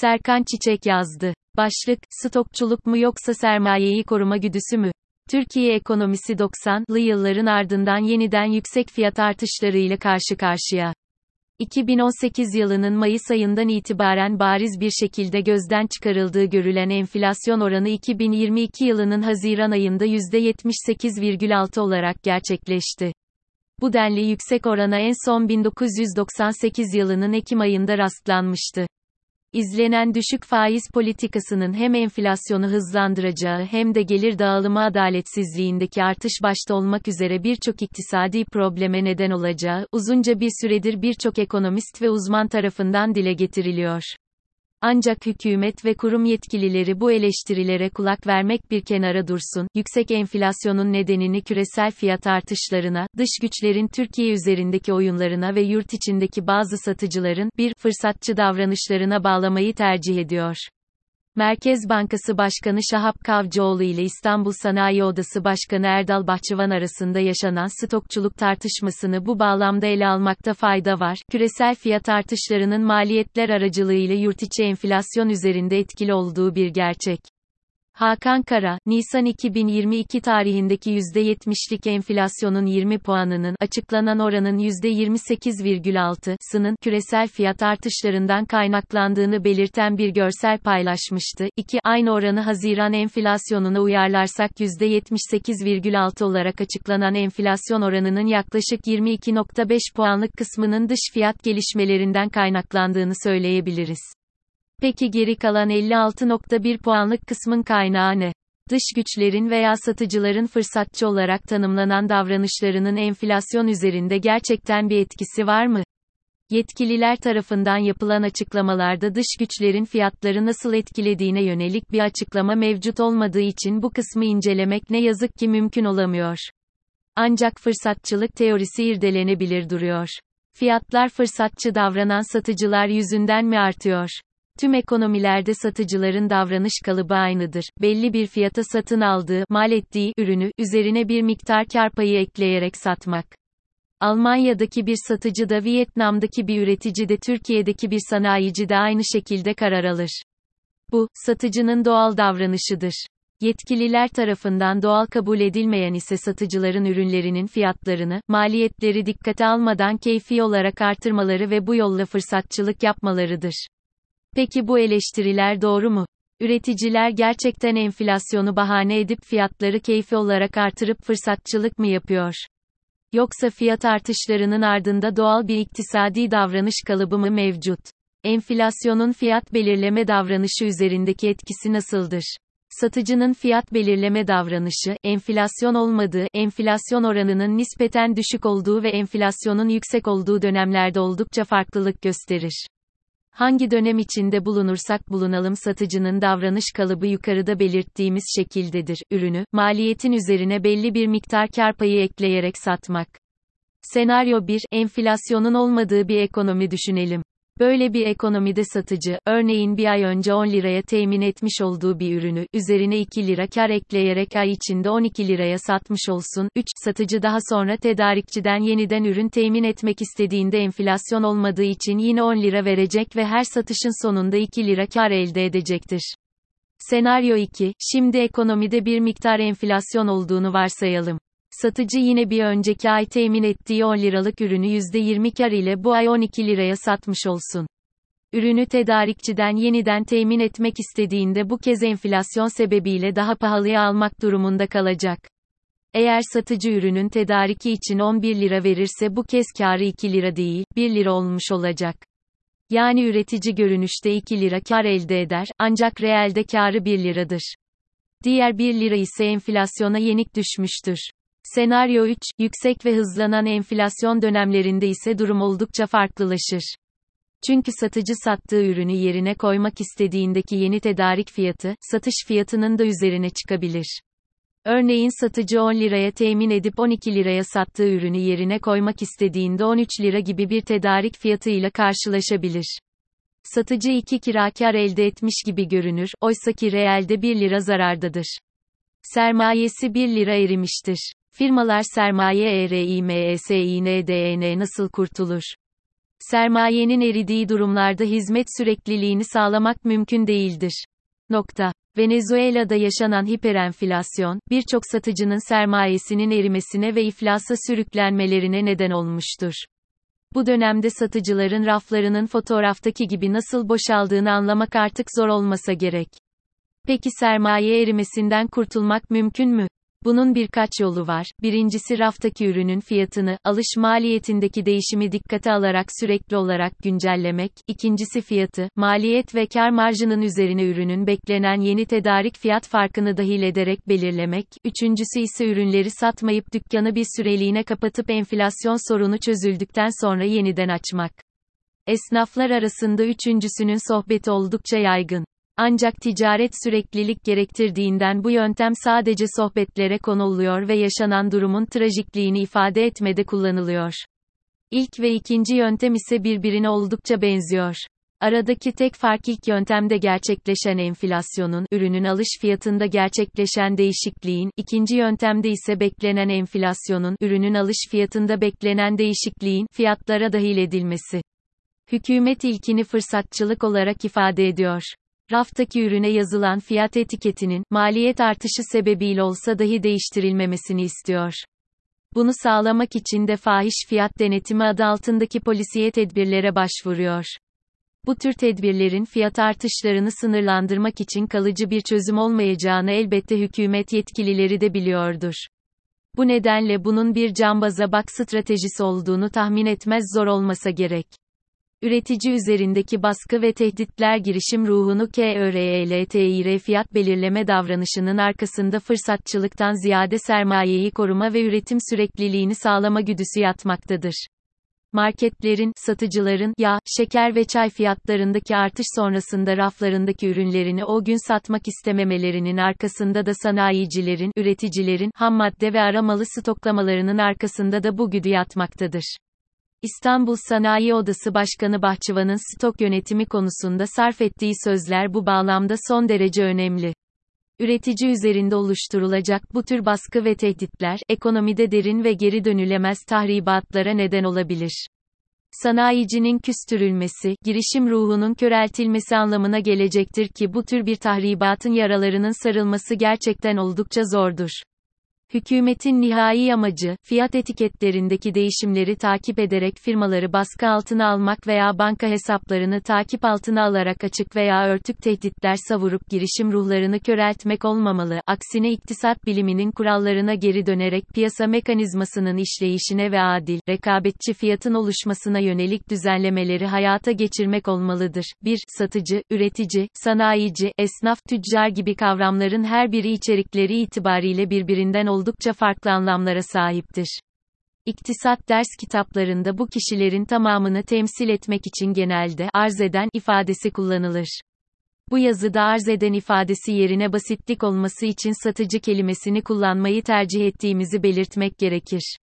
Serkan Çiçek yazdı. Başlık, stokçuluk mu yoksa sermayeyi koruma güdüsü mü? Türkiye ekonomisi 90'lı yılların ardından yeniden yüksek fiyat artışlarıyla karşı karşıya. 2018 yılının Mayıs ayından itibaren bariz bir şekilde gözden çıkarıldığı görülen enflasyon oranı 2022 yılının Haziran ayında %78,6 olarak gerçekleşti. Bu denli yüksek orana en son 1998 yılının Ekim ayında rastlanmıştı. İzlenen düşük faiz politikasının hem enflasyonu hızlandıracağı hem de gelir dağılımı adaletsizliğindeki artış başta olmak üzere birçok iktisadi probleme neden olacağı, uzunca bir süredir birçok ekonomist ve uzman tarafından dile getiriliyor. Ancak hükümet ve kurum yetkilileri bu eleştirilere kulak vermek bir kenara dursun, yüksek enflasyonun nedenini küresel fiyat artışlarına, dış güçlerin Türkiye üzerindeki oyunlarına ve yurt içindeki bazı satıcıların, bir, fırsatçı davranışlarına bağlamayı tercih ediyor. Merkez Bankası Başkanı Şahap Kavcıoğlu ile İstanbul Sanayi Odası Başkanı Erdal Bahçıvan arasında yaşanan stokçuluk tartışmasını bu bağlamda ele almakta fayda var. Küresel fiyat artışlarının maliyetler aracılığıyla yurtiçi enflasyon üzerinde etkili olduğu bir gerçek. Hakan Kara, Nisan 2022 tarihindeki %70'lik enflasyonun 20 puanının açıklanan oranın %28,6'sının küresel fiyat artışlarından kaynaklandığını belirten bir görsel paylaşmıştı. 2. Aynı oranı Haziran enflasyonuna uyarlarsak %78,6 olarak açıklanan enflasyon oranının yaklaşık 22.5 puanlık kısmının dış fiyat gelişmelerinden kaynaklandığını söyleyebiliriz. Peki geri kalan 56.1 puanlık kısmın kaynağı ne? Dış güçlerin veya satıcıların fırsatçı olarak tanımlanan davranışlarının enflasyon üzerinde gerçekten bir etkisi var mı? Yetkililer tarafından yapılan açıklamalarda dış güçlerin fiyatları nasıl etkilediğine yönelik bir açıklama mevcut olmadığı için bu kısmı incelemek ne yazık ki mümkün olamıyor. Ancak fırsatçılık teorisi irdelenebilir duruyor. Fiyatlar fırsatçı davranan satıcılar yüzünden mi artıyor? Tüm ekonomilerde satıcıların davranış kalıbı aynıdır. Belli bir fiyata satın aldığı, mal ettiği ürünü üzerine bir miktar kar payı ekleyerek satmak. Almanya'daki bir satıcı da Vietnam'daki bir üretici de Türkiye'deki bir sanayici de aynı şekilde karar alır. Bu, satıcının doğal davranışıdır. Yetkililer tarafından doğal kabul edilmeyen ise satıcıların ürünlerinin fiyatlarını, maliyetleri dikkate almadan keyfi olarak artırmaları ve bu yolla fırsatçılık yapmalarıdır. Peki bu eleştiriler doğru mu? Üreticiler gerçekten enflasyonu bahane edip fiyatları keyfi olarak artırıp fırsatçılık mı yapıyor? Yoksa fiyat artışlarının ardında doğal bir iktisadi davranış kalıbı mı mevcut? Enflasyonun fiyat belirleme davranışı üzerindeki etkisi nasıldır? Satıcının fiyat belirleme davranışı, enflasyon olmadığı, enflasyon oranının nispeten düşük olduğu ve enflasyonun yüksek olduğu dönemlerde oldukça farklılık gösterir. Hangi dönem içinde bulunursak bulunalım satıcının davranış kalıbı yukarıda belirttiğimiz şekildedir. Ürünü, maliyetin üzerine belli bir miktar kar payı ekleyerek satmak. Senaryo 1, enflasyonun olmadığı bir ekonomi düşünelim. Böyle bir ekonomide satıcı, örneğin bir ay önce 10 liraya temin etmiş olduğu bir ürünü, üzerine 2 lira kar ekleyerek ay içinde 12 liraya satmış olsun. 3. Satıcı daha sonra tedarikçiden yeniden ürün temin etmek istediğinde enflasyon olmadığı için yine 10 lira verecek ve her satışın sonunda 2 lira kar elde edecektir. Senaryo 2, şimdi ekonomide bir miktar enflasyon olduğunu varsayalım. Satıcı yine bir önceki ay temin ettiği 10 liralık ürünü %20 kar ile bu ay 12 liraya satmış olsun. Ürünü tedarikçiden yeniden temin etmek istediğinde bu kez enflasyon sebebiyle daha pahalıya almak durumunda kalacak. Eğer satıcı ürünün tedariki için 11 lira verirse bu kez karı 2 lira değil, 1 lira olmuş olacak. Yani üretici görünüşte 2 lira kar elde eder, ancak reelde karı 1 liradır. Diğer 1 lira ise enflasyona yenik düşmüştür. Senaryo 3, yüksek ve hızlanan enflasyon dönemlerinde ise durum oldukça farklılaşır. Çünkü satıcı sattığı ürünü yerine koymak istediğindeki yeni tedarik fiyatı, satış fiyatının da üzerine çıkabilir. Örneğin satıcı 10 liraya temin edip 12 liraya sattığı ürünü yerine koymak istediğinde 13 lira gibi bir tedarik fiyatıyla karşılaşabilir. Satıcı 2 kirakar elde etmiş gibi görünür, oysaki reelde 1 lira zarardadır. Sermayesi 1 lira erimiştir. Firmalar sermaye ERİMESİNDEN nasıl kurtulur? Sermayenin eridiği durumlarda hizmet sürekliliğini sağlamak mümkün değildir. Nokta. Venezuela'da yaşanan hiperenflasyon, birçok satıcının sermayesinin erimesine ve iflasa sürüklenmelerine neden olmuştur. Bu dönemde satıcıların raflarının fotoğraftaki gibi nasıl boşaldığını anlamak artık zor olmasa gerek. Peki sermaye erimesinden kurtulmak mümkün mü? Bunun birkaç yolu var. Birincisi raftaki ürünün fiyatını, alış maliyetindeki değişimi dikkate alarak sürekli olarak güncellemek. İkincisi fiyatı, maliyet ve kar marjının üzerine ürünün beklenen yeni tedarik fiyat farkını dahil ederek belirlemek. Üçüncüsü ise ürünleri satmayıp dükkanı bir süreliğine kapatıp enflasyon sorunu çözüldükten sonra yeniden açmak. Esnaflar arasında üçüncüsünün sohbeti oldukça yaygın. Ancak ticaret süreklilik gerektirdiğinden bu yöntem sadece sohbetlere konuluyor ve yaşanan durumun trajikliğini ifade etmede kullanılıyor. İlk ve ikinci yöntem ise birbirine oldukça benziyor. Aradaki tek fark ilk yöntemde gerçekleşen enflasyonun, ürünün alış fiyatında gerçekleşen değişikliğin, ikinci yöntemde ise beklenen enflasyonun, ürünün alış fiyatında beklenen değişikliğin, fiyatlara dahil edilmesi. Hükümet ilkini fırsatçılık olarak ifade ediyor. Raftaki ürüne yazılan fiyat etiketinin, maliyet artışı sebebiyle olsa dahi değiştirilmemesini istiyor. Bunu sağlamak için de fahiş fiyat denetimi adı altındaki polisiye tedbirlere başvuruyor. Bu tür tedbirlerin fiyat artışlarını sınırlandırmak için kalıcı bir çözüm olmayacağını elbette hükümet yetkilileri de biliyordur. Bu nedenle bunun bir cambaza bak stratejisi olduğunu tahmin etmez zor olmasa gerek. Üretici üzerindeki baskı ve tehditler girişim ruhunu KÖRELTİR fiyat belirleme davranışının arkasında fırsatçılıktan ziyade sermayeyi koruma ve üretim sürekliliğini sağlama güdüsü yatmaktadır. Marketlerin, satıcıların, yağ, şeker ve çay fiyatlarındaki artış sonrasında raflarındaki ürünlerini o gün satmak istememelerinin arkasında da sanayicilerin, üreticilerin, ham madde ve aramalı stoklamalarının arkasında da bu güdü yatmaktadır. İstanbul Sanayi Odası Başkanı Bahçıvan'ın stok yönetimi konusunda sarf ettiği sözler bu bağlamda son derece önemli. Üretici üzerinde oluşturulacak bu tür baskı ve tehditler, ekonomide derin ve geri dönülemez tahribatlara neden olabilir. Sanayicinin küstürülmesi, girişim ruhunun köreltilmesi anlamına gelecektir ki bu tür bir tahribatın yaralarının sarılması gerçekten oldukça zordur. Hükümetin nihai amacı, fiyat etiketlerindeki değişimleri takip ederek firmaları baskı altına almak veya banka hesaplarını takip altına alarak açık veya örtük tehditler savurup girişim ruhlarını köreltmek olmamalı. Aksine iktisat biliminin kurallarına geri dönerek piyasa mekanizmasının işleyişine ve adil, rekabetçi fiyatın oluşmasına yönelik düzenlemeleri hayata geçirmek olmalıdır. 1. Satıcı, üretici, sanayici, esnaf, tüccar gibi kavramların her biri içerikleri itibariyle birbirinden olduğu oldukça farklı anlamlara sahiptir. İktisat ders kitaplarında bu kişilerin tamamını temsil etmek için genelde arz eden ifadesi kullanılır. Bu yazıda arz eden ifadesi yerine basitlik olması için satıcı kelimesini kullanmayı tercih ettiğimizi belirtmek gerekir.